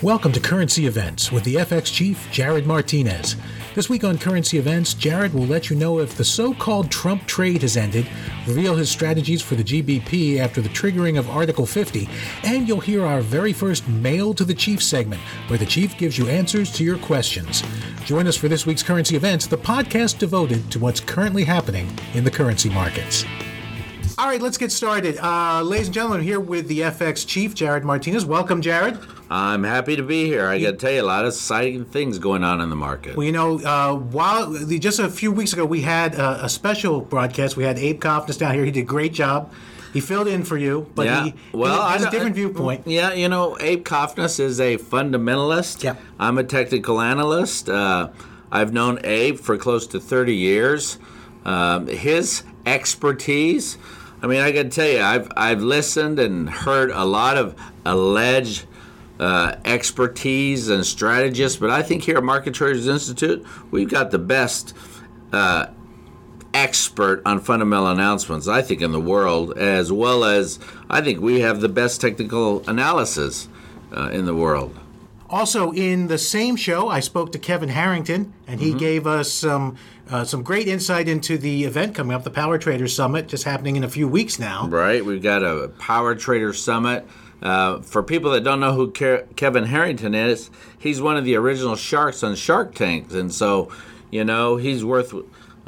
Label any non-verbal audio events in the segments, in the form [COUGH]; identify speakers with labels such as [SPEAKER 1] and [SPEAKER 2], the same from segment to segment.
[SPEAKER 1] Welcome to Currency Events with the FX Chief, Jared Martinez. This week on Currency Events, Jared will let you know if the so called Trump trade has ended, reveal his strategies for the GBP after the triggering of Article 50, and you'll hear our very first Mail to the Chief segment, where the Chief gives you answers to your questions. Join us for this week's Currency Events, the podcast devoted to what's currently happening in the currency markets. All right, let's get started. Uh, ladies and gentlemen, I'm here with the FX chief, Jared Martinez. Welcome, Jared.
[SPEAKER 2] I'm happy to be here. I got to tell you, a lot of exciting things going on in the market.
[SPEAKER 1] Well, you know, uh, while just a few weeks ago, we had a, a special broadcast. We had Abe Cofnas down here. He did a great job. He filled in for you, but
[SPEAKER 2] yeah.
[SPEAKER 1] he,
[SPEAKER 2] well,
[SPEAKER 1] he has a different viewpoint.
[SPEAKER 2] Yeah, you know, Abe Cofnas is a fundamentalist.
[SPEAKER 1] Yeah.
[SPEAKER 2] I'm a technical analyst. Uh, I've known Abe for close to 30 years. Um, his expertise, I mean, I got to tell you, I've, I've listened and heard a lot of alleged uh, expertise and strategists, but I think here at Market Traders Institute, we've got the best uh, expert on fundamental announcements, I think, in the world, as well as I think we have the best technical analysis uh, in the world.
[SPEAKER 1] Also, in the same show, I spoke to Kevin Harrington, and
[SPEAKER 2] Mm-hmm.
[SPEAKER 1] he gave us some uh, some great insight into the event coming up, the Power Traders Summit, just happening in a few weeks now.
[SPEAKER 2] Right? We've got a Power Trader Summit. Uh, for people that don't know who Ke- Kevin Harrington is, he's one of the original sharks on Shark Tanks, and so you know he's worth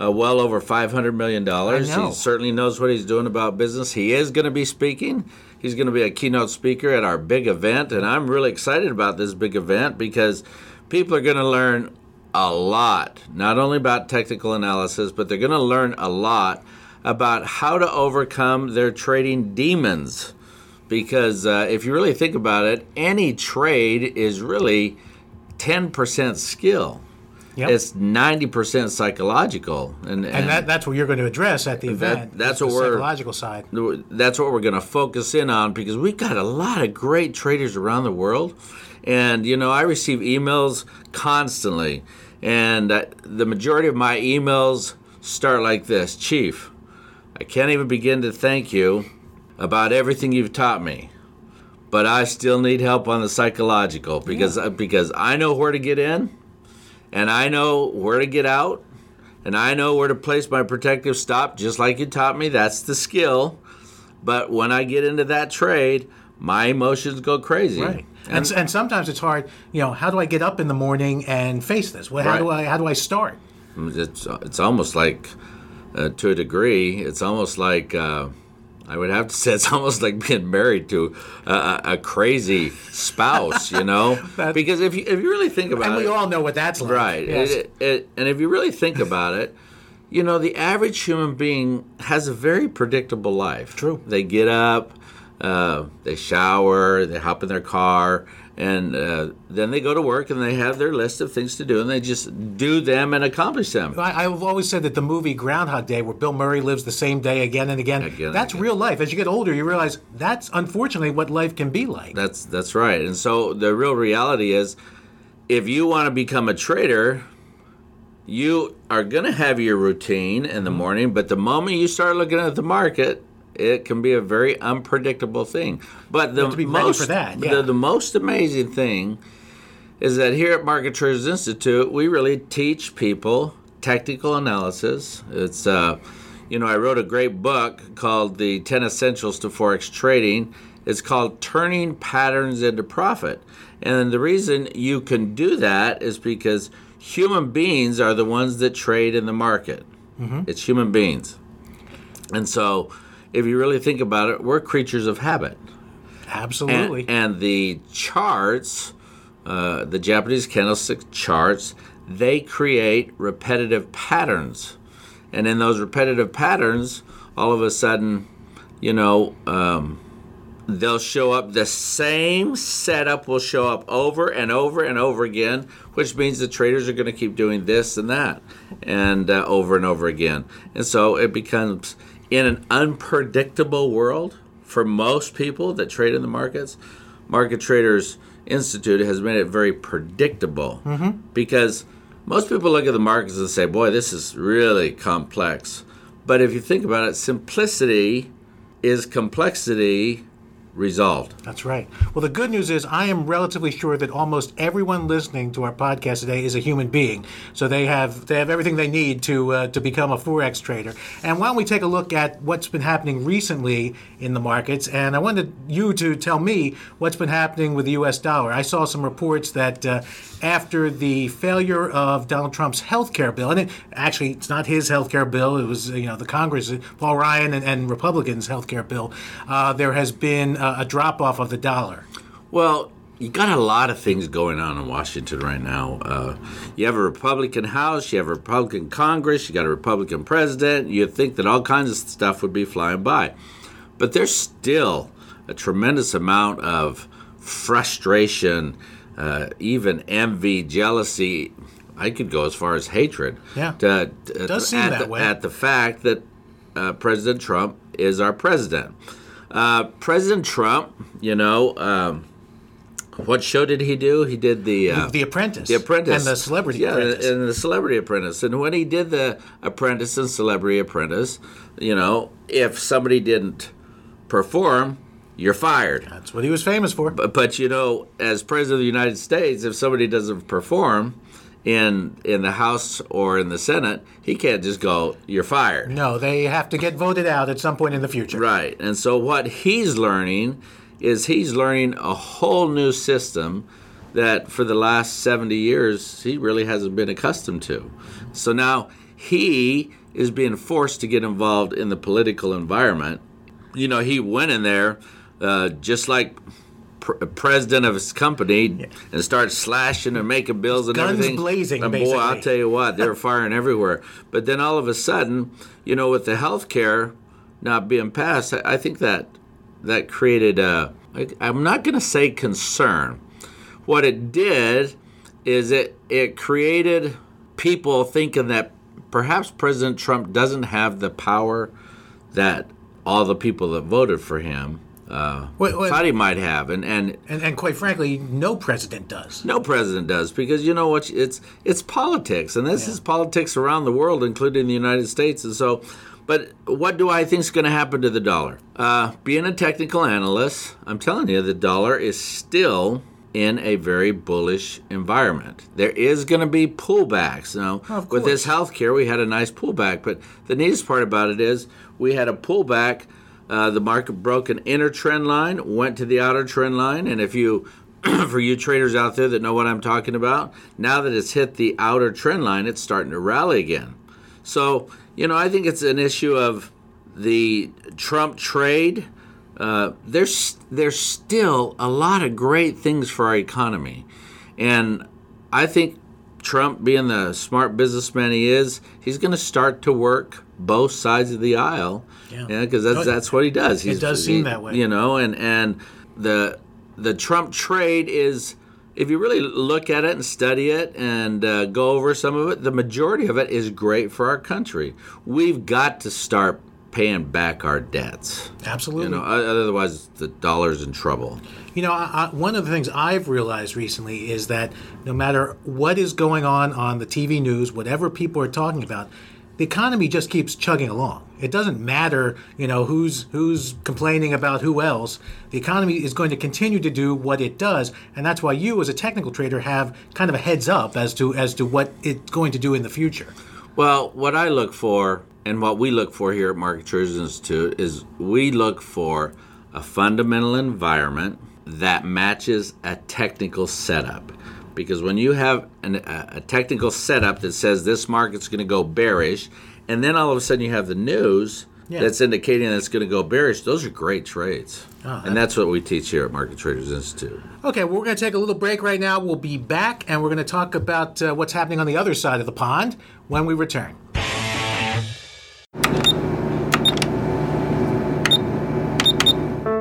[SPEAKER 2] uh, well over five hundred million dollars. He certainly knows what he's doing about business. He is going to be speaking. He's going to be a keynote speaker at our big event, and I'm really excited about this big event because people are going to learn a lot, not only about technical analysis, but they're going to learn a lot about how to overcome their trading demons. Because uh, if you really think about it, any trade is really 10% skill.
[SPEAKER 1] Yep.
[SPEAKER 2] It's 90% psychological. And,
[SPEAKER 1] and that, that's what you're going to address at the event.
[SPEAKER 2] that's
[SPEAKER 1] the
[SPEAKER 2] what we're-
[SPEAKER 1] psychological side.
[SPEAKER 2] that's what we're going to focus in on because we've got a lot of great traders around the world and you know i receive emails constantly and uh, the majority of my emails start like this chief i can't even begin to thank you about everything you've taught me but i still need help on the psychological because uh, because i know where to get in and i know where to get out and I know where to place my protective stop, just like you taught me. That's the skill. But when I get into that trade, my emotions go crazy.
[SPEAKER 1] Right. And, and sometimes it's hard, you know, how do I get up in the morning and face this? Well, how do I how do I start?
[SPEAKER 2] It's it's almost like, uh, to a degree, it's almost like. Uh, I would have to say it's [LAUGHS] almost like being married to a, a, crazy spouse, you know. [LAUGHS] Because if you if you really think about it
[SPEAKER 1] And we all know what that's like.
[SPEAKER 2] Right.
[SPEAKER 1] Yes.
[SPEAKER 2] It, it, and if you really think about it, you know, the average human being has a very predictable life.
[SPEAKER 1] True.
[SPEAKER 2] They get up, uh, they shower, they hop in their car, and uh, then they go to work and they have their list of things to do and they just do them and accomplish them.
[SPEAKER 1] I, I've always said that the movie Groundhog Day, where Bill Murray lives the same day again and again,
[SPEAKER 2] Again
[SPEAKER 1] that's
[SPEAKER 2] again.
[SPEAKER 1] real life. As you get older, you realize that's unfortunately what life can be like.
[SPEAKER 2] That's that's right. And so the real reality is, if you want to become a trader, you are going to have your routine in
[SPEAKER 1] Mm-hmm.
[SPEAKER 2] the morning. But the moment you start looking at the market, it can be a very unpredictable thing. But the
[SPEAKER 1] to be ready
[SPEAKER 2] most
[SPEAKER 1] for that, yeah.
[SPEAKER 2] the, the most amazing thing is that here at Market Traders Institute, we really teach people technical analysis. It's, uh, you know, I wrote a great book called The 10 Essentials to Forex Trading. It's called Turning Patterns into Profit. And the reason you can do that is because human beings are the ones that trade in the market. It's human beings. And so, if you really think about it, we're creatures of habit.
[SPEAKER 1] Absolutely.
[SPEAKER 2] And, and the charts, uh, the Japanese candlestick charts, they create repetitive patterns. And in those repetitive patterns, all of a sudden, you know, um, they'll show up, the same setup will show up over and over and over again, which means the traders are going to keep doing this and that and uh, over and over again. And so it becomes in an unpredictable world for most people that trade in the markets. Market Traders Institute has made it very predictable mm-hmm. because most people look at the markets and say, boy, this is really complex. But if you think about it, simplicity is complexity resolved.
[SPEAKER 1] That's right. Well, the good news is I am relatively sure that almost everyone listening to our podcast today is a human being, so they have they have everything they need to uh, to become a forex trader. And why don't we take a look at what's been happening recently in the markets? And I wanted you to tell me what's been happening with the U.S. dollar. I saw some reports that uh, after the failure of Donald Trump's health care bill, and it, actually it's not his health care bill; it was you know the Congress, Paul Ryan and, and Republicans' health care bill. Uh, there has been a, a drop off of the dollar.
[SPEAKER 2] Well, you got a lot of things going on in Washington right now. Uh, you have a Republican House, you have a Republican Congress, you got a Republican president. You'd think that all kinds of stuff would be flying by. But there's still a tremendous amount of frustration, uh, even envy, jealousy. I could go as far as hatred.
[SPEAKER 1] Yeah.
[SPEAKER 2] To,
[SPEAKER 1] it does seem
[SPEAKER 2] at
[SPEAKER 1] that
[SPEAKER 2] the,
[SPEAKER 1] way.
[SPEAKER 2] At the fact that uh, President Trump is our president. Uh, President Trump, you know, um, what show did he do? He did the uh,
[SPEAKER 1] the Apprentice.
[SPEAKER 2] The Apprentice.
[SPEAKER 1] And the Celebrity
[SPEAKER 2] yeah,
[SPEAKER 1] Apprentice.
[SPEAKER 2] and the Celebrity Apprentice. And when he did the Apprentice and Celebrity Apprentice, you know, if somebody didn't perform, you're fired.
[SPEAKER 1] That's what he was famous for.
[SPEAKER 2] But, but you know, as president of the United States, if somebody doesn't perform in in the House or in the Senate, he can't just go, "You're fired."
[SPEAKER 1] No, they have to get voted out at some point in the future.
[SPEAKER 2] Right. And so what he's learning is he's learning a whole new system that for the last 70 years he really hasn't been accustomed to. So now he is being forced to get involved in the political environment. You know, he went in there uh, just like pr- president of his company and started slashing and making bills and
[SPEAKER 1] Guns
[SPEAKER 2] everything.
[SPEAKER 1] blazing,
[SPEAKER 2] and boy, I'll tell you what, they were [LAUGHS] firing everywhere. But then all of a sudden, you know, with the health care not being passed, I I think that that created a, I- I'm not going to say concern. What it did is it it created people thinking that perhaps President Trump doesn't have the power that all the people that voted for him uh,
[SPEAKER 1] Wait, wait.
[SPEAKER 2] thought he might have, and and
[SPEAKER 1] And, and quite frankly, no president does.
[SPEAKER 2] no president does because you know what? It's it's politics, and this is politics around the world, including the United States. And so, but what do I think is going to happen to the dollar? Uh, being a technical analyst, I'm telling you, the dollar is still in a very bullish environment. There is going to be pullbacks. Now, with this healthcare, we had a nice pullback, but the neatest part about it is we had a pullback. Uh, the market broke an inner trend line, went to the outer trend line, and if you, [CLEARS THROAT] for you traders out there that know what I'm talking about, now that it's hit the outer trend line, it's starting to rally again. So, you know, I think it's an issue of the Trump trade. Uh, there's there's still a lot of great things for our economy, and I think Trump, being the smart businessman he is, he's going to start to work both sides of the aisle.
[SPEAKER 1] Yeah.
[SPEAKER 2] because that's that's what he does. He's,
[SPEAKER 1] does seem
[SPEAKER 2] he-
[SPEAKER 1] that way.
[SPEAKER 2] You know, and and the the Trump trade is. If you really look at it and study it and uh, go over some of it, the majority of it is great for our country. We've got to start paying back our debts.
[SPEAKER 1] Absolutely.
[SPEAKER 2] You know, otherwise the dollar's in trouble.
[SPEAKER 1] You know, I, I, one of the things I've realized recently is that no matter what is going on on the TV news, whatever people are talking about, the economy just keeps chugging along. It doesn't matter, you know, who's who's complaining about who else. The economy is going to continue to do what it does, and that's why you, as a technical trader, have kind of a heads up as to as to what it's going to do in the future.
[SPEAKER 2] Well, what I look for and what we look for here at Market Traders Institute is we look for a fundamental environment that matches a technical setup. Because when you have an, a, technical setup that says this market's going to go bearish, and then all of a sudden you have the news
[SPEAKER 1] Yeah.
[SPEAKER 2] that's indicating that it's going to go bearish, those are great trades.
[SPEAKER 1] Ah,
[SPEAKER 2] and that's what we teach here at Market Traders Institute.
[SPEAKER 1] Okay, well, we're going to take a little break right now. We'll be back, and we're going to talk about uh, what's happening on the other side of the pond when we return.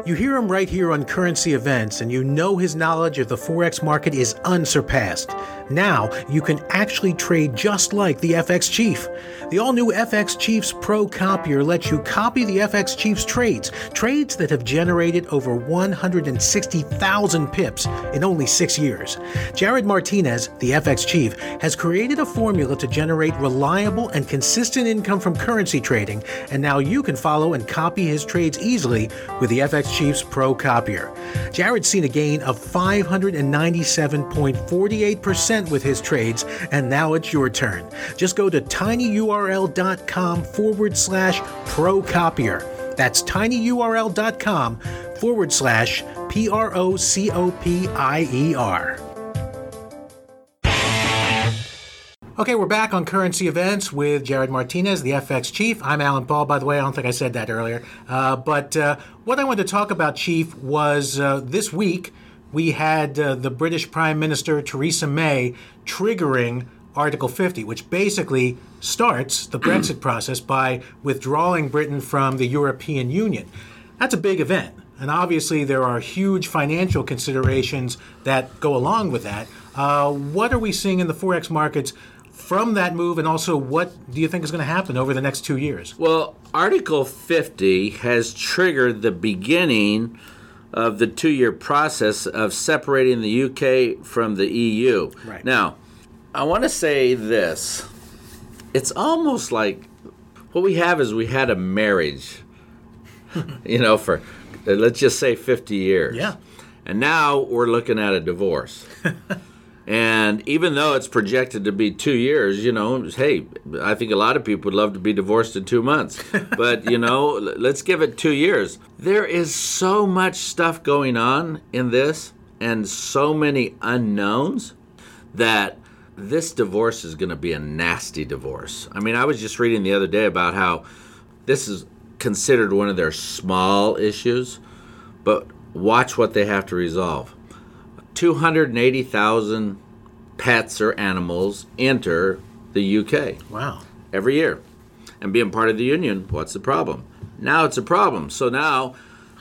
[SPEAKER 1] You hear him right here on Currency Events, and you know his knowledge of the Forex market is unsurpassed. Now, you can actually trade just like the FX Chief. The all new FX Chiefs Pro Copier lets you copy the FX Chief's trades, trades that have generated over 160,000 pips in only six years. Jared Martinez, the FX Chief, has created a formula to generate reliable and consistent income from currency trading, and now you can follow and copy his trades easily with the FX Chief's Pro Copier. Jared's seen a gain of 597.48% with his trades, and now it's your turn. Just go to tinyurl.com forward slash pro copier. That's tinyurl.com forward slash P R O C O P I E R. Okay, we're back on currency events with Jared Martinez, the FX chief. I'm Alan Paul, by the way. I don't think I said that earlier. Uh, but uh, what I wanted to talk about, Chief, was uh, this week we had uh, the British Prime Minister Theresa May triggering Article 50, which basically starts the [CLEARS THROAT] Brexit process by withdrawing Britain from the European Union. That's a big event. And obviously, there are huge financial considerations that go along with that. Uh, what are we seeing in the Forex markets from that move, and also what do you think is going to happen over the next two years?
[SPEAKER 2] Well, Article 50 has triggered the beginning of the two year process of separating the UK from the EU.
[SPEAKER 1] Right.
[SPEAKER 2] Now, I want to say this it's almost like what we have is we had a marriage, [LAUGHS] you know, for let's just say 50 years.
[SPEAKER 1] Yeah.
[SPEAKER 2] And now we're looking at a divorce. [LAUGHS] And even though it's projected to be two years, you know, hey, I think a lot of people would love to be divorced in two months. [LAUGHS] But, you know, let's give it two years. There is so much stuff going on in this and so many unknowns that this divorce is going to be a nasty divorce. I mean, I was just reading the other day about how this is considered one of their small issues, but watch what they have to resolve. 280,000 pets or animals enter the UK
[SPEAKER 1] Wow.
[SPEAKER 2] every year. And being part of the union, what's the problem? Now it's a problem. So now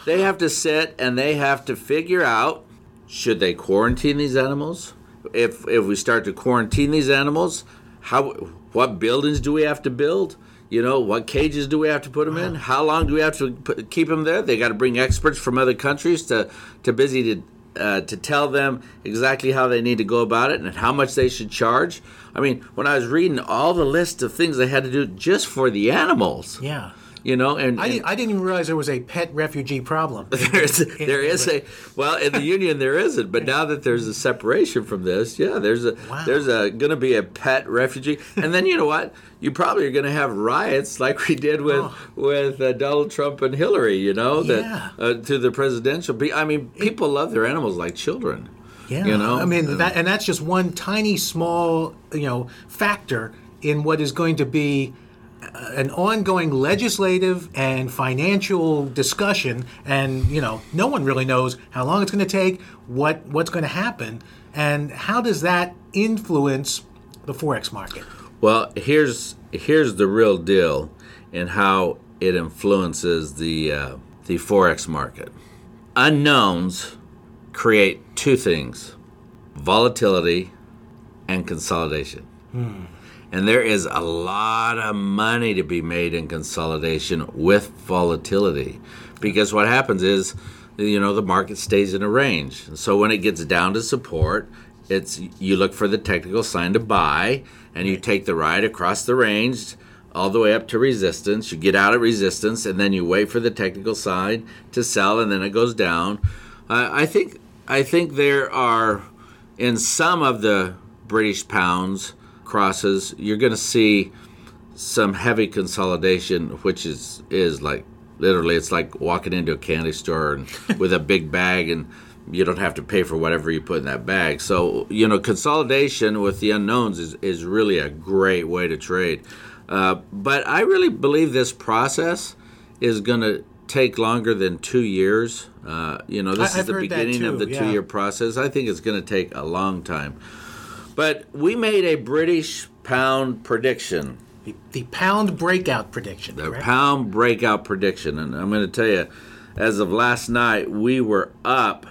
[SPEAKER 2] they have to sit and they have to figure out should they quarantine these animals? If if we start to quarantine these animals, how what buildings do we have to build? You know, what cages do we have to put them in? How long do we have to put, keep them there? They got to bring experts from other countries to to busy to uh, to tell them exactly how they need to go about it and how much they should charge. I mean, when I was reading all the list of things they had to do just for the animals,
[SPEAKER 1] Yeah.
[SPEAKER 2] You know, and,
[SPEAKER 1] I, didn't, I didn't even realize there was a pet refugee problem.
[SPEAKER 2] there's [LAUGHS] there is a well in the union there isn't, but now that there's a separation from this, yeah, there's a
[SPEAKER 1] Wow.
[SPEAKER 2] there's a going to be a pet refugee, and then you know what? You probably are going to have riots like we did with
[SPEAKER 1] Oh.
[SPEAKER 2] with uh, Donald Trump and Hillary. You know
[SPEAKER 1] Yeah.
[SPEAKER 2] that uh, to the presidential. Be- I mean, people love their animals like children.
[SPEAKER 1] Yeah,
[SPEAKER 2] You know?
[SPEAKER 1] I mean, that, and that's just one tiny, small, you know, factor in what is going to be uh, an ongoing legislative and financial discussion. And you know, no one really knows how long it's going to take, what what's going to happen, and how does that influence the forex market?
[SPEAKER 2] Well, here's here's the real deal and how it influences the uh, the forex market. Unknowns create two things: volatility and consolidation. And there is a lot of money to be made in consolidation with volatility, because what happens is, you know, the market stays in a range. So when it gets down to support, it's you look for the technical sign to buy, and you take the ride across the range all the way up to resistance. You get out at resistance, and then you wait for the technical sign to sell, and then it goes down. Uh, I think I think there are in some of the British pounds crosses, you're going to see some heavy consolidation, which is is like literally it's like walking into a candy store and [LAUGHS] with a big bag and you don't have to pay for whatever you put in that bag. So you know, consolidation with the unknowns is is really a great way to trade. Uh, but I really believe this process is going to take longer than two years. Uh, you know, this
[SPEAKER 1] I-
[SPEAKER 2] is
[SPEAKER 1] I've
[SPEAKER 2] the beginning of the
[SPEAKER 1] yeah.
[SPEAKER 2] two-year process. I think it's going to take a long time. But we made a British pound prediction,
[SPEAKER 1] The, the pound breakout prediction.
[SPEAKER 2] the
[SPEAKER 1] correct?
[SPEAKER 2] pound breakout prediction, and I'm going to tell you, as of last night, we were up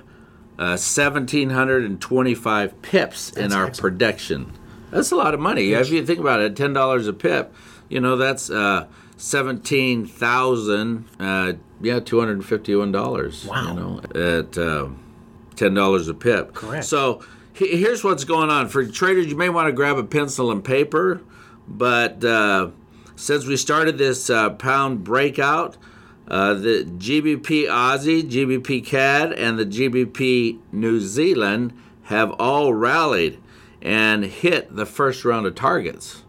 [SPEAKER 2] uh, 1,725 pips in our
[SPEAKER 1] excellent.
[SPEAKER 2] prediction. That's a lot of money. If you think about it, ten dollars a pip, you know that's uh, seventeen thousand. Uh, yeah, two hundred and fifty-one dollars.
[SPEAKER 1] Wow.
[SPEAKER 2] You know, at uh, ten dollars a pip.
[SPEAKER 1] Correct.
[SPEAKER 2] So here's what's going on for traders. You may want to grab a pencil and paper, but uh, since we started this uh, pound breakout, uh, the GBP Aussie, GBP CAD, and the GBP New Zealand have all rallied and hit the first round of targets.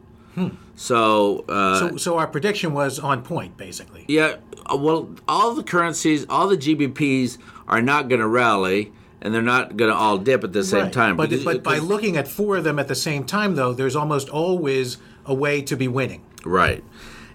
[SPEAKER 2] So, uh,
[SPEAKER 1] So, so our prediction was on point, basically.
[SPEAKER 2] yeah, uh, well, all the currencies, all the GBPs are not going to rally, and they're not going to all dip at the same
[SPEAKER 1] Right.
[SPEAKER 2] time.
[SPEAKER 1] But,
[SPEAKER 2] because-
[SPEAKER 1] but by looking at four of them at the same time, though, there's almost always a way to be winning.
[SPEAKER 2] Right.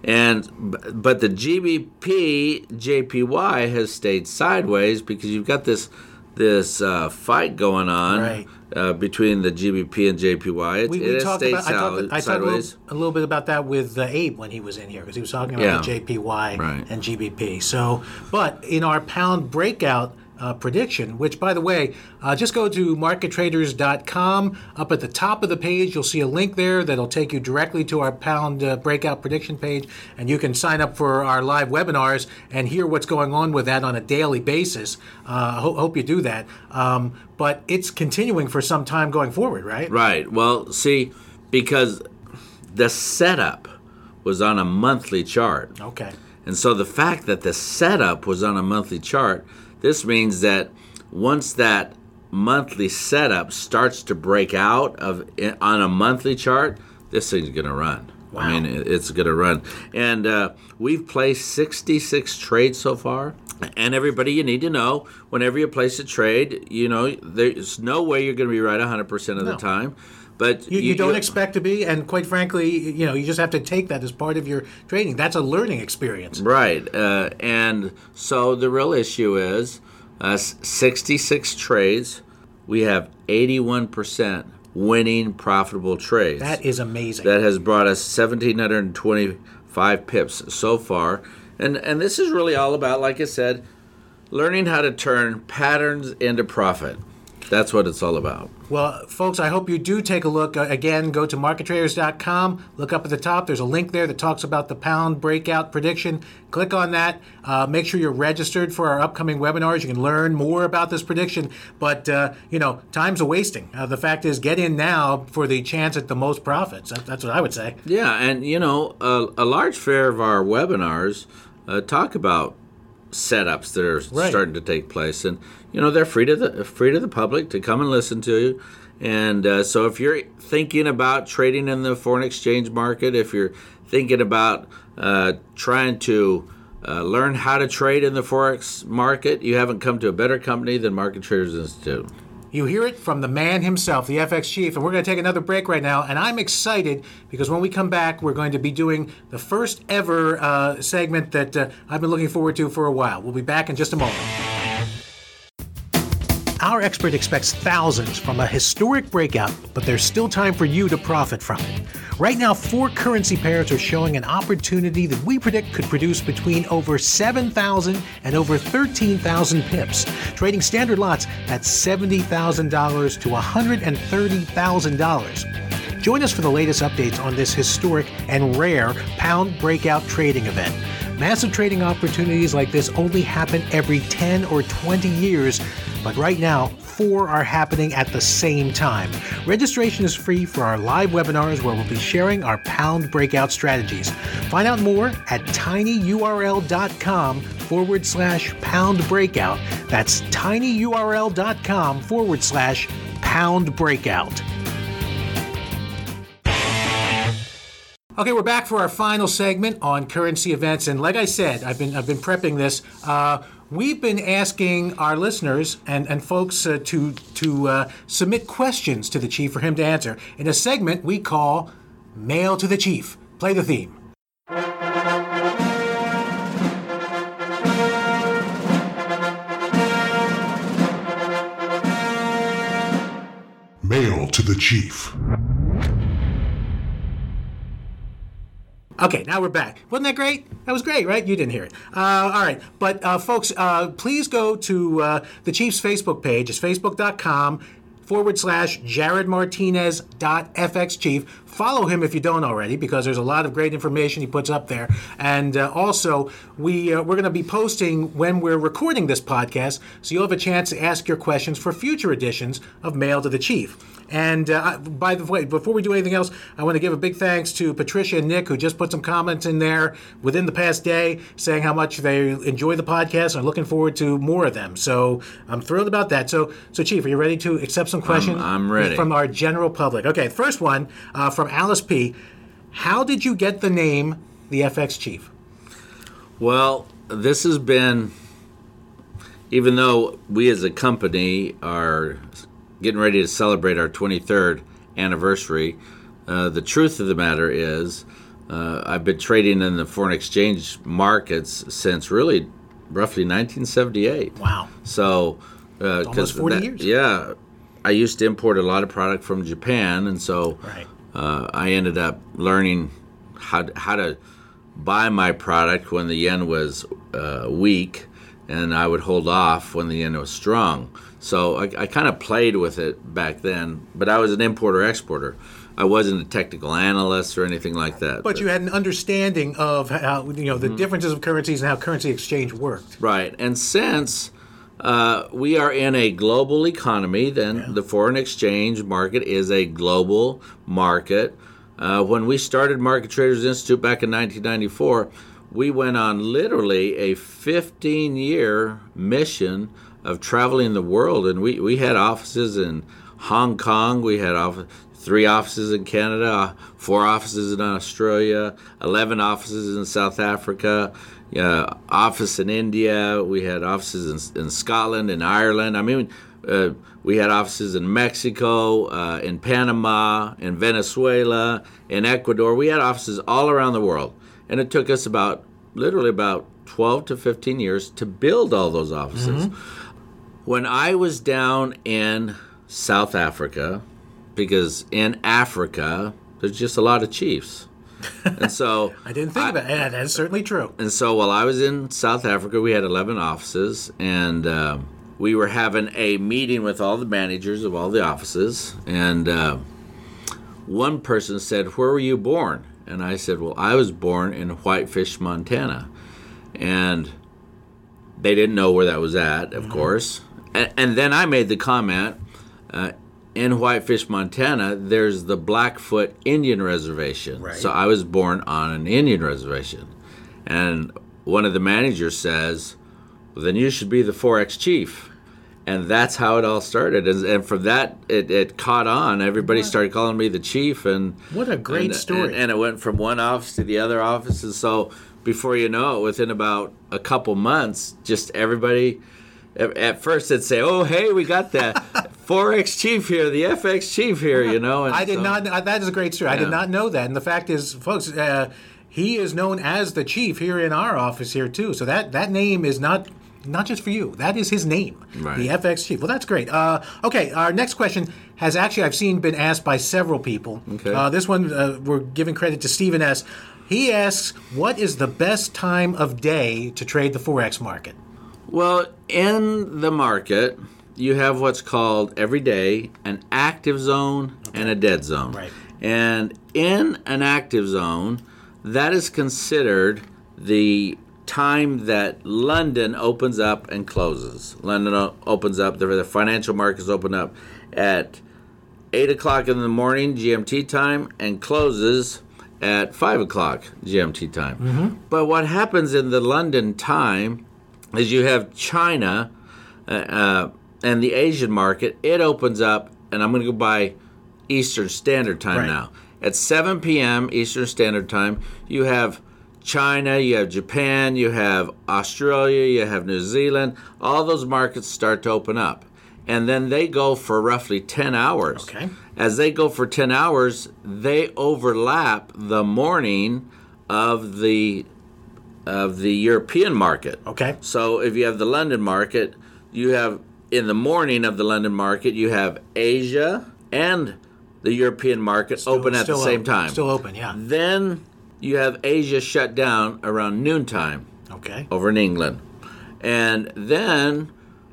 [SPEAKER 2] And but the GBP JPY has stayed sideways because you've got this this uh, fight going on
[SPEAKER 1] Right.
[SPEAKER 2] uh, between the GBP and JPY. It,
[SPEAKER 1] We,
[SPEAKER 2] it
[SPEAKER 1] we
[SPEAKER 2] has
[SPEAKER 1] talked about. I talked, I talked a little, a little bit about that with uh, Abe when he was in here because he was talking about
[SPEAKER 2] Yeah.
[SPEAKER 1] the JPY
[SPEAKER 2] Right.
[SPEAKER 1] and GBP. So, but in our pound breakout uh, prediction, which by the way, uh, just go to markettraders.com. Up at the top of the page, you'll see a link there that'll take you directly to our pound uh, breakout prediction page, and you can sign up for our live webinars and hear what's going on with that on a daily basis. Uh, ho- hope you do that. Um, but it's continuing for some time going forward, right?
[SPEAKER 2] Right. Well, see, because the setup was on a monthly chart.
[SPEAKER 1] Okay.
[SPEAKER 2] And so the fact that the setup was on a monthly chart, this means that once that monthly setup starts to break out of on a monthly chart, this thing's going to run. I mean, it's going to run. And uh, we've placed 66 trades so far. And everybody, you need to know whenever you place a trade, you know, there's no way you're going to be right 100% of the time. But
[SPEAKER 1] You, you don't expect to be, and quite frankly, you know, you just have to take that as part of your training. That's a learning experience.
[SPEAKER 2] Right. Uh, and so the real issue is uh, 66 trades. We have 81% winning profitable trades.
[SPEAKER 1] That is amazing.
[SPEAKER 2] that has brought us 1,725 pips so far. And, and this is really all about, like I said, learning how to turn patterns into profit. That's what it's all about.
[SPEAKER 1] Well, folks, I hope you do take a look. Uh, again, go to markettraders.com. Look up at the top. There's a link there that talks about the pound breakout prediction. Click on that. Uh, make sure you're registered for our upcoming webinars. You can learn more about this prediction. But, uh, you know, time's a wasting. Uh, the fact is, get in now for the chance at the most profits. That, that's what I would say.
[SPEAKER 2] Yeah, and you know, a, a large share of our webinars uh, talk about setups that are
[SPEAKER 1] Right.
[SPEAKER 2] starting to take place, and you know, they're free to the free to the public to come and listen to you. And uh, so, if you're thinking about trading in the foreign exchange market, if you're thinking about uh, trying to uh, learn how to trade in the forex market, you haven't come to a better company than Market Traders Institute.
[SPEAKER 1] You hear it from the man himself, the FX chief. And we're going to take another break right now. And I'm excited because when we come back, we're going to be doing the first ever uh, segment that uh, I've been looking forward to for a while. We'll be back in just a moment. Our expert expects thousands from a historic breakout, but there's still time for you to profit from it. Right now, four currency pairs are showing an opportunity that we predict could produce between over 7,000 and over 13,000 pips. Trading standard lots at $70,000 to $130,000. Join us for the latest updates on this historic and rare pound breakout trading event. Massive trading opportunities like this only happen every 10 or 20 years, but right now, four are happening at the same time. Registration is free for our live webinars where we'll be sharing our pound breakout strategies. Find out more at tinyurl.com forward slash pound breakout. That's tinyurl.com forward slash pound breakout. Okay, we're back for our final segment on currency events, and like I said, I've been I've been prepping this. Uh, we've been asking our listeners and and folks uh, to to uh, submit questions to the chief for him to answer in a segment we call "Mail to the Chief." Play the theme.
[SPEAKER 3] Mail to the Chief.
[SPEAKER 1] Okay, now we're back. Wasn't that great? That was great, right? You didn't hear it. Uh, all right, but uh, folks, uh, please go to uh, the Chiefs Facebook page. It's facebook.com forward slash Jared Martinez dot FX Chief. Follow him if you don't already, because there's a lot of great information he puts up there. And uh, also, we uh, we're going to be posting when we're recording this podcast, so you'll have a chance to ask your questions for future editions of Mail to the Chief. And uh, by the way, before we do anything else, I want to give a big thanks to Patricia and Nick, who just put some comments in there within the past day saying how much they enjoy the podcast and are looking forward to more of them. So I'm thrilled about that. So, so Chief, are you ready to accept some questions?
[SPEAKER 2] I'm ready.
[SPEAKER 1] From our general public. Okay, first one uh, from Alice P. How did you get the name the FX Chief?
[SPEAKER 2] Well, this has been, even though we as a company are getting ready to celebrate our 23rd anniversary, uh, the truth of the matter is uh, I've been trading in the foreign exchange markets since really roughly 1978.
[SPEAKER 1] Wow.
[SPEAKER 2] So, uh,
[SPEAKER 1] Almost 40
[SPEAKER 2] that-
[SPEAKER 1] years.
[SPEAKER 2] Yeah, I used to import a lot of product from Japan, and so
[SPEAKER 1] Right.
[SPEAKER 2] Uh, I ended up learning how how to buy my product when the yen was uh, weak, and I would hold off when the yen was strong. So I, I kind of played with it back then, but I was an importer exporter. I wasn't a technical analyst or anything like that.
[SPEAKER 1] But you had an understanding of how you know the differences of currencies and how currency exchange worked.
[SPEAKER 2] Right. And since uh, we are in a global economy, then the foreign exchange market is a global market. Uh, when we started Market Traders Institute back in 1994, we went on literally a 15 year mission of traveling the world. And we, we had offices in Hong Kong, we had off- three offices in Canada, four offices in Australia, 11 offices in South Africa, uh, office in India. We had offices in, in Scotland, in Ireland. I mean, uh, we had offices in Mexico, uh, in Panama, in Venezuela, in Ecuador. We had offices all around the world. And it took us about, literally about 12 to 15 years to build all those offices. When I was down in South Africa, because in Africa, there's just a lot of chiefs. And so [LAUGHS]
[SPEAKER 1] I didn't think about it. Yeah, that's certainly true.
[SPEAKER 2] and so while I was in South Africa, we had 11 offices, and um we were having a meeting with all the managers of all the offices. And uh, one person said, Where were you born? And I said, Well, I was born in Whitefish, Montana. And they didn't know where that was at, of course. And, and then I made the comment uh, in Whitefish, Montana, there's the Blackfoot Indian Reservation.
[SPEAKER 1] Right.
[SPEAKER 2] So I was born on an Indian reservation. And one of the managers says, well, then you should be the Forex chief. And that's how it all started. And, and from that, it, it caught on. Everybody started calling me the chief. And
[SPEAKER 1] What a great
[SPEAKER 2] and-
[SPEAKER 1] story.
[SPEAKER 2] And, and it went from one office to the other office. And so before you know it, within about a couple months, just everybody, at first they'd say, oh, hey, we got the [LAUGHS] Forex chief here, the FX chief here, you know.
[SPEAKER 1] I did
[SPEAKER 2] so-
[SPEAKER 1] not. That is a great story. I did not know that. And the fact is, folks, uh, he is known as the chief here in our office here too. So that that name is not not just for you. That is his name,
[SPEAKER 2] Right.
[SPEAKER 1] the FX chief. Well, that's great. Uh, okay, our next question has actually I've seen been asked by several people.
[SPEAKER 2] Okay.
[SPEAKER 1] Uh, this one uh, we're giving credit to Stephen S. He asks, "What is the best time of day to trade the forex market?"
[SPEAKER 2] Well, in the market, you have what's called every day an active zone and a dead zone.
[SPEAKER 1] Right.
[SPEAKER 2] And in an active zone, that is considered the time that London opens up and closes. London o- opens up, the, the financial markets open up at 8 o'clock in the morning GMT time and closes at 5 o'clock GMT time. But what happens in the London time is you have China uh, uh, and the Asian market, it opens up, and I'm going to go by Eastern Standard Time
[SPEAKER 1] Right.
[SPEAKER 2] now. At 7 p.m. Eastern Standard Time, you have China, you have Japan, you have Australia, you have New Zealand. All those markets start to open up. And then they go for roughly 10 hours.
[SPEAKER 1] Okay.
[SPEAKER 2] As they go for 10 hours, they overlap the morning of the of the European market.
[SPEAKER 1] Okay.
[SPEAKER 2] So if you have the London market, you have in the morning of the London market, you have Asia and the European market open at the same
[SPEAKER 1] open.
[SPEAKER 2] time.
[SPEAKER 1] Still open, yeah.
[SPEAKER 2] Then you have Asia shut down around noontime
[SPEAKER 1] Okay.
[SPEAKER 2] over in England. And then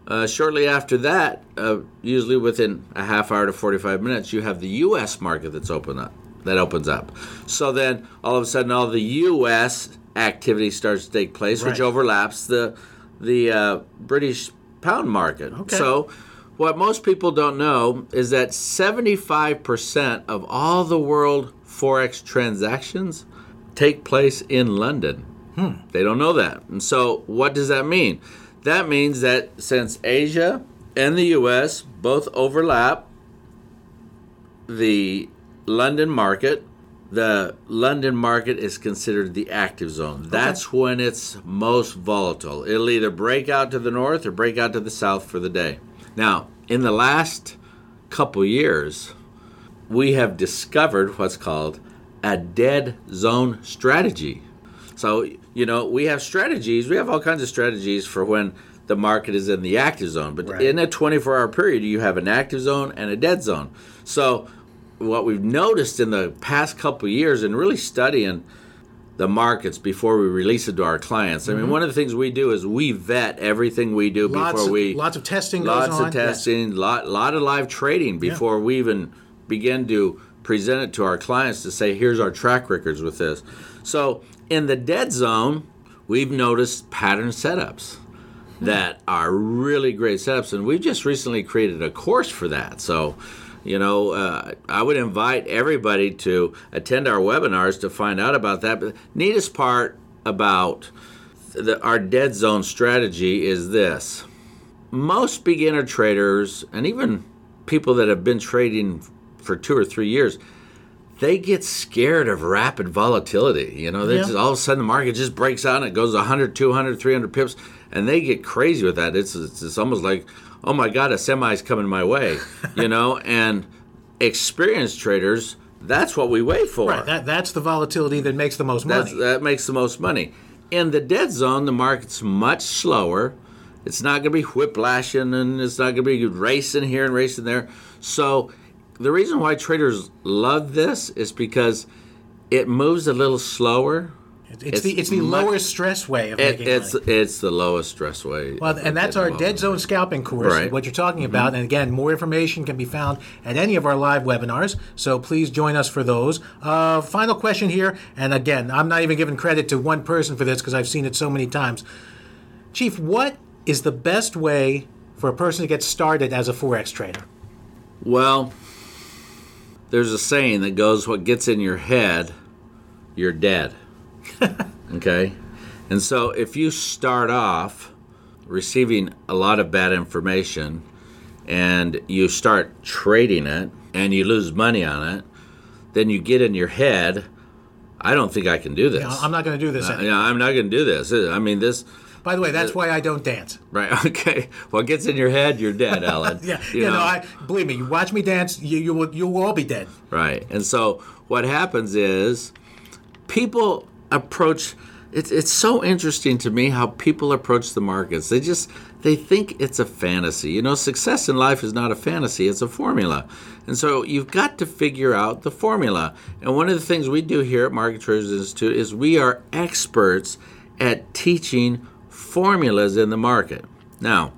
[SPEAKER 2] uh, shortly after that, uh, usually within a half hour to 45 minutes, you have the U.S. market that's open up. that opens up. So then all of a sudden, all the U.S. activity starts to take place, which overlaps the the uh, British pound market.
[SPEAKER 1] Okay.
[SPEAKER 2] So what most people don't know is that 75% of all the world forex transactions take place in London. Hmm. They don't know that. And so, what does that mean? That means that since Asia and the US both overlap the London market, the London market is considered the active zone. That's when it's most volatile. It'll either break out to the north or break out to the south for the day. Now, in the last couple years, we have discovered what's called a dead zone strategy. So, you know, we have strategies, we have all kinds of strategies for when the market is in the active zone. But
[SPEAKER 1] Right.
[SPEAKER 2] in a 24 hour period, you have an active zone and a dead zone. So, what we've noticed in the past couple of years and really studying the markets before we release it to our clients. I mean, one of the things we do is we vet everything we do
[SPEAKER 1] Mm-hmm. Lots
[SPEAKER 2] before
[SPEAKER 1] of,
[SPEAKER 2] we
[SPEAKER 1] lots of testing goes
[SPEAKER 2] lots
[SPEAKER 1] on.
[SPEAKER 2] of testing, lot lot of live trading before we even begin to present it to our clients to say, here's our track records with this. So in the dead zone, we've noticed pattern setups that are really great setups, and we've just recently created a course for that. So. You know, uh, I would invite everybody to attend our webinars to find out about that. But the neatest part about the, our dead zone strategy is this most beginner traders and even people that have been trading for two or three years they get scared of rapid volatility you know
[SPEAKER 1] Yeah.
[SPEAKER 2] just all of a sudden the market just breaks out and it goes 100 200 300 pips and they get crazy with that it's, it's, it's almost like oh my god a semi's coming my way [LAUGHS] you know and experienced traders that's what we wait for
[SPEAKER 1] Right. That, that's the volatility that makes the most
[SPEAKER 2] that's,
[SPEAKER 1] money.
[SPEAKER 2] that makes the most money. In the dead zone, the market's much slower. It's not going to be whiplashing and it's not going to be racing here and racing there. So, the reason why traders love this is because it moves a little slower.
[SPEAKER 1] It's,
[SPEAKER 2] it's
[SPEAKER 1] the it's the
[SPEAKER 2] much-
[SPEAKER 1] lower stress way of
[SPEAKER 2] It,
[SPEAKER 1] making
[SPEAKER 2] it's
[SPEAKER 1] money.
[SPEAKER 2] it's the lowest stress way.
[SPEAKER 1] Well, and that's our Dead Zone Scalping course,
[SPEAKER 2] Right. Mm-hmm.
[SPEAKER 1] what you're talking about. And again, more information can be found at any of our live webinars. So please join us for those. Uh, final question here. And again, I'm not even giving credit to one person for this because I've seen it so many times. Chief, what is the best way for a person to get started as a Forex trader?
[SPEAKER 2] Well, there's a saying that goes, What gets in your head, you're dead. [LAUGHS] okay? And so if you start off receiving a lot of bad information and you start trading it and you lose money on it, then you get in your head, I don't think I can do this.
[SPEAKER 1] I'm not going to do this.
[SPEAKER 2] Uh,
[SPEAKER 1] anymore.
[SPEAKER 2] I'm not going to do this. I mean, this.
[SPEAKER 1] By the way, that's why I don't dance.
[SPEAKER 2] Right. [LAUGHS] Okay. What gets in your head, you're dead, Alan. [LAUGHS]
[SPEAKER 1] Yeah,
[SPEAKER 2] You
[SPEAKER 1] you know,
[SPEAKER 2] know?
[SPEAKER 1] I believe me. You watch me dance, you you will you will all be dead.
[SPEAKER 2] Right. And so what happens is people approach it's it's so interesting to me how people approach the markets. They just they think it's a fantasy. You know, success in life is not a fantasy, it's a formula. And so you've got to figure out the formula. And one of the things we do here at Market Traders Institute is we are experts at teaching formulas in the market. Now,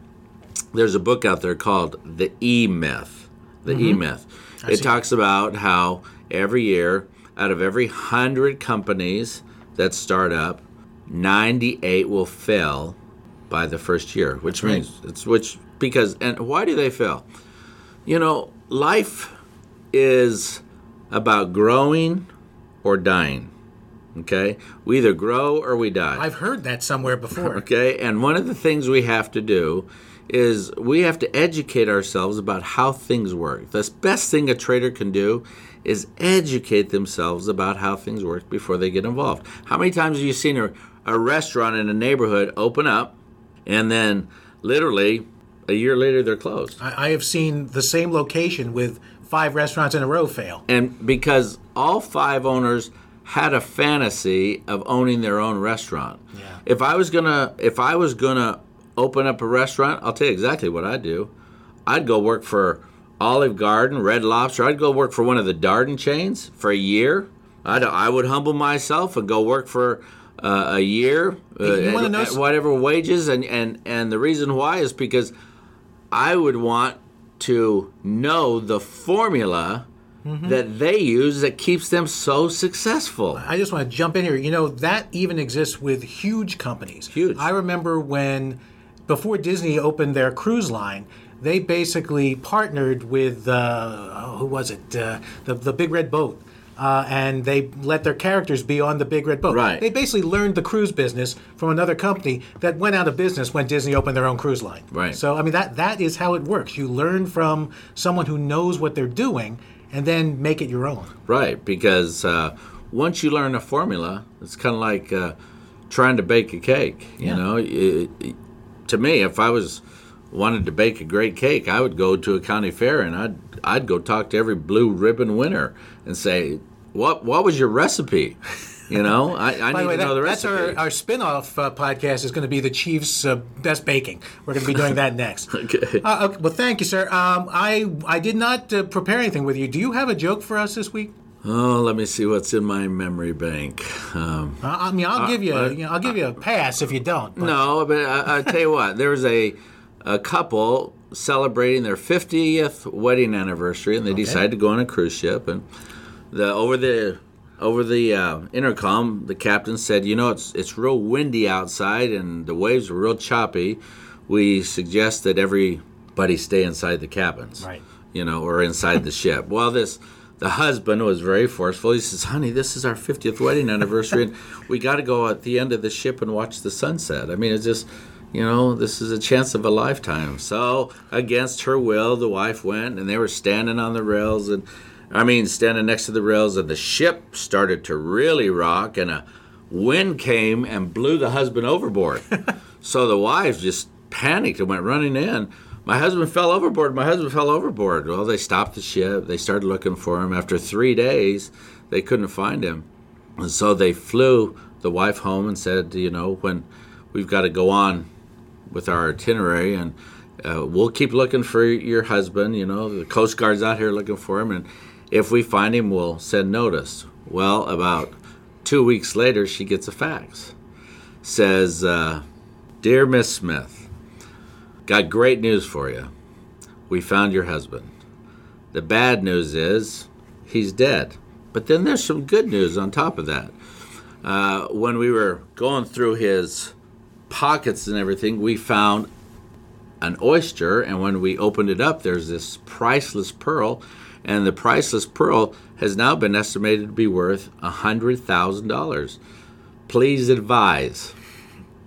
[SPEAKER 2] there's a book out there called The E Myth. The mm-hmm. E Myth. It talks about how every year, out of every hundred companies that start up, 98 will fail by the first year, which
[SPEAKER 1] right.
[SPEAKER 2] means it's which because and why do they fail? You know, life is about growing or dying. Okay, we either grow or we die.
[SPEAKER 1] I've heard that somewhere before. [LAUGHS]
[SPEAKER 2] Okay, and one of the things we have to do is we have to educate ourselves about how things work. The best thing a trader can do is educate themselves about how things work before they get involved. How many times have you seen a, a restaurant in a neighborhood open up and then literally a year later they're closed?
[SPEAKER 1] I, I have seen the same location with five restaurants in a row fail.
[SPEAKER 2] And because all five owners had a fantasy of owning their own restaurant.
[SPEAKER 1] Yeah.
[SPEAKER 2] If I was gonna if I was gonna open up a restaurant, I'll tell you exactly what I'd do. I'd go work for Olive Garden, Red Lobster. I'd go work for one of the Darden chains for a year. I'd, I would humble myself and go work for uh, a year, uh, at- at whatever wages. And, and, and the reason why is because I would want to know the formula mm-hmm. that they use that keeps them so successful.
[SPEAKER 1] I just want to jump in here. You know, that even exists with huge companies.
[SPEAKER 2] Huge.
[SPEAKER 1] I remember when, before Disney opened their cruise line, they basically partnered with, uh, who was it? Uh, the, the Big Red Boat uh, and they let their characters be on the big red boat.
[SPEAKER 2] Right.
[SPEAKER 1] They basically learned the cruise business from another company that went out of business when Disney opened their own cruise line.
[SPEAKER 2] Right.
[SPEAKER 1] So I mean that that is how it works. You learn from someone who knows what they're doing, and then make it your own.
[SPEAKER 2] Right, because uh, once you learn a formula, it's kind of like uh, trying to bake a cake. You
[SPEAKER 1] Yeah.
[SPEAKER 2] know, It- it- to me, if I was wanted to bake a great cake, I would go to a county fair and I'd I'd go talk to every blue ribbon winner and say, "What what was your recipe?" You know, I, I need
[SPEAKER 1] way,
[SPEAKER 2] to know
[SPEAKER 1] that,
[SPEAKER 2] the
[SPEAKER 1] that's our, our spin-off uh, podcast is going to be the Chiefs' uh, best baking. We're going to be doing that next. [LAUGHS]
[SPEAKER 2] Okay.
[SPEAKER 1] Uh, okay. Well, thank you, sir. Um, I I did not uh, prepare anything with you. Do you have a joke for us this week?
[SPEAKER 2] Oh, let me see what's in my memory bank. Um,
[SPEAKER 1] Uh, I mean, I'll give you, a, you know, I'll give you a pass if you don't. but-
[SPEAKER 2] No, but I, I tell you what, there was a a couple celebrating their 50th wedding anniversary, and they decided to go on a cruise ship. And the over the over the uh, intercom, the captain said, "You know, it's it's real windy outside, and the waves are real choppy. We suggest that everybody stay inside the cabins,
[SPEAKER 1] Right.
[SPEAKER 2] You know, or inside the ship." Well, this. The husband was very forceful. He says, "Honey, this is our 50th wedding anniversary, and we got to go at the end of the ship and watch the sunset. I mean, it's just, you know, this is a chance of a lifetime." So, against her will, the wife went, and they were standing on the rails, and I mean, standing next to the rails, and the ship started to really rock, and a wind came and blew the husband overboard. [LAUGHS] so the wives just panicked and went running in. My husband fell overboard. My husband fell overboard. Well, they stopped the ship. They started looking for him. After three days, they couldn't find him. And so they flew the wife home and said, you know, when we've got to go on with our itinerary and uh, we'll keep looking for your husband. You know, the Coast Guard's out here looking for him. And if we find him, we'll send notice. Well, about two weeks later, she gets a fax. Says, uh, Dear Miss Smith, got great news for you. We found your husband. The bad news is he's dead. But then there's some good news on top of that. Uh, when we were going through his pockets and everything, we found an oyster, and when we opened it up, there's this priceless pearl, and the priceless pearl has now been estimated to be worth a hundred thousand dollars. Please advise.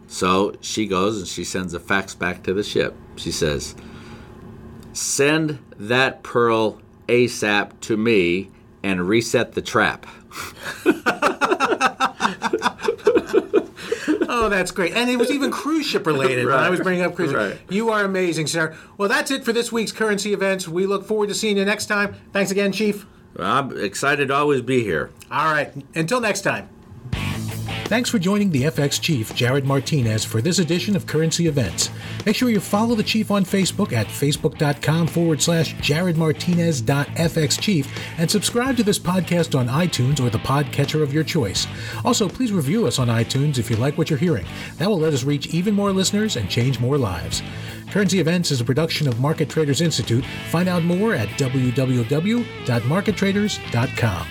[SPEAKER 2] So she goes and she sends a fax back to the ship. She says, "Send that pearl ASAP to me and reset the trap." [LAUGHS] [LAUGHS]
[SPEAKER 1] Oh, that's great. And it was even cruise ship related when I was bringing up cruise ship.
[SPEAKER 2] Right.
[SPEAKER 1] You are amazing, sir. Well, that's it for this week's currency events. We look forward to seeing you next time. Thanks again, Chief.
[SPEAKER 2] I'm excited to always be here.
[SPEAKER 1] All right. Until next time. Thanks for joining the FX Chief, Jared Martinez, for this edition of Currency Events. Make sure you follow the Chief on Facebook at facebook.com forward slash jaredmartinez.fxchief and subscribe to this podcast on iTunes or the podcatcher of your choice. Also, please review us on iTunes if you like what you're hearing. That will let us reach even more listeners and change more lives. Currency Events is a production of Market Traders Institute. Find out more at www.markettraders.com.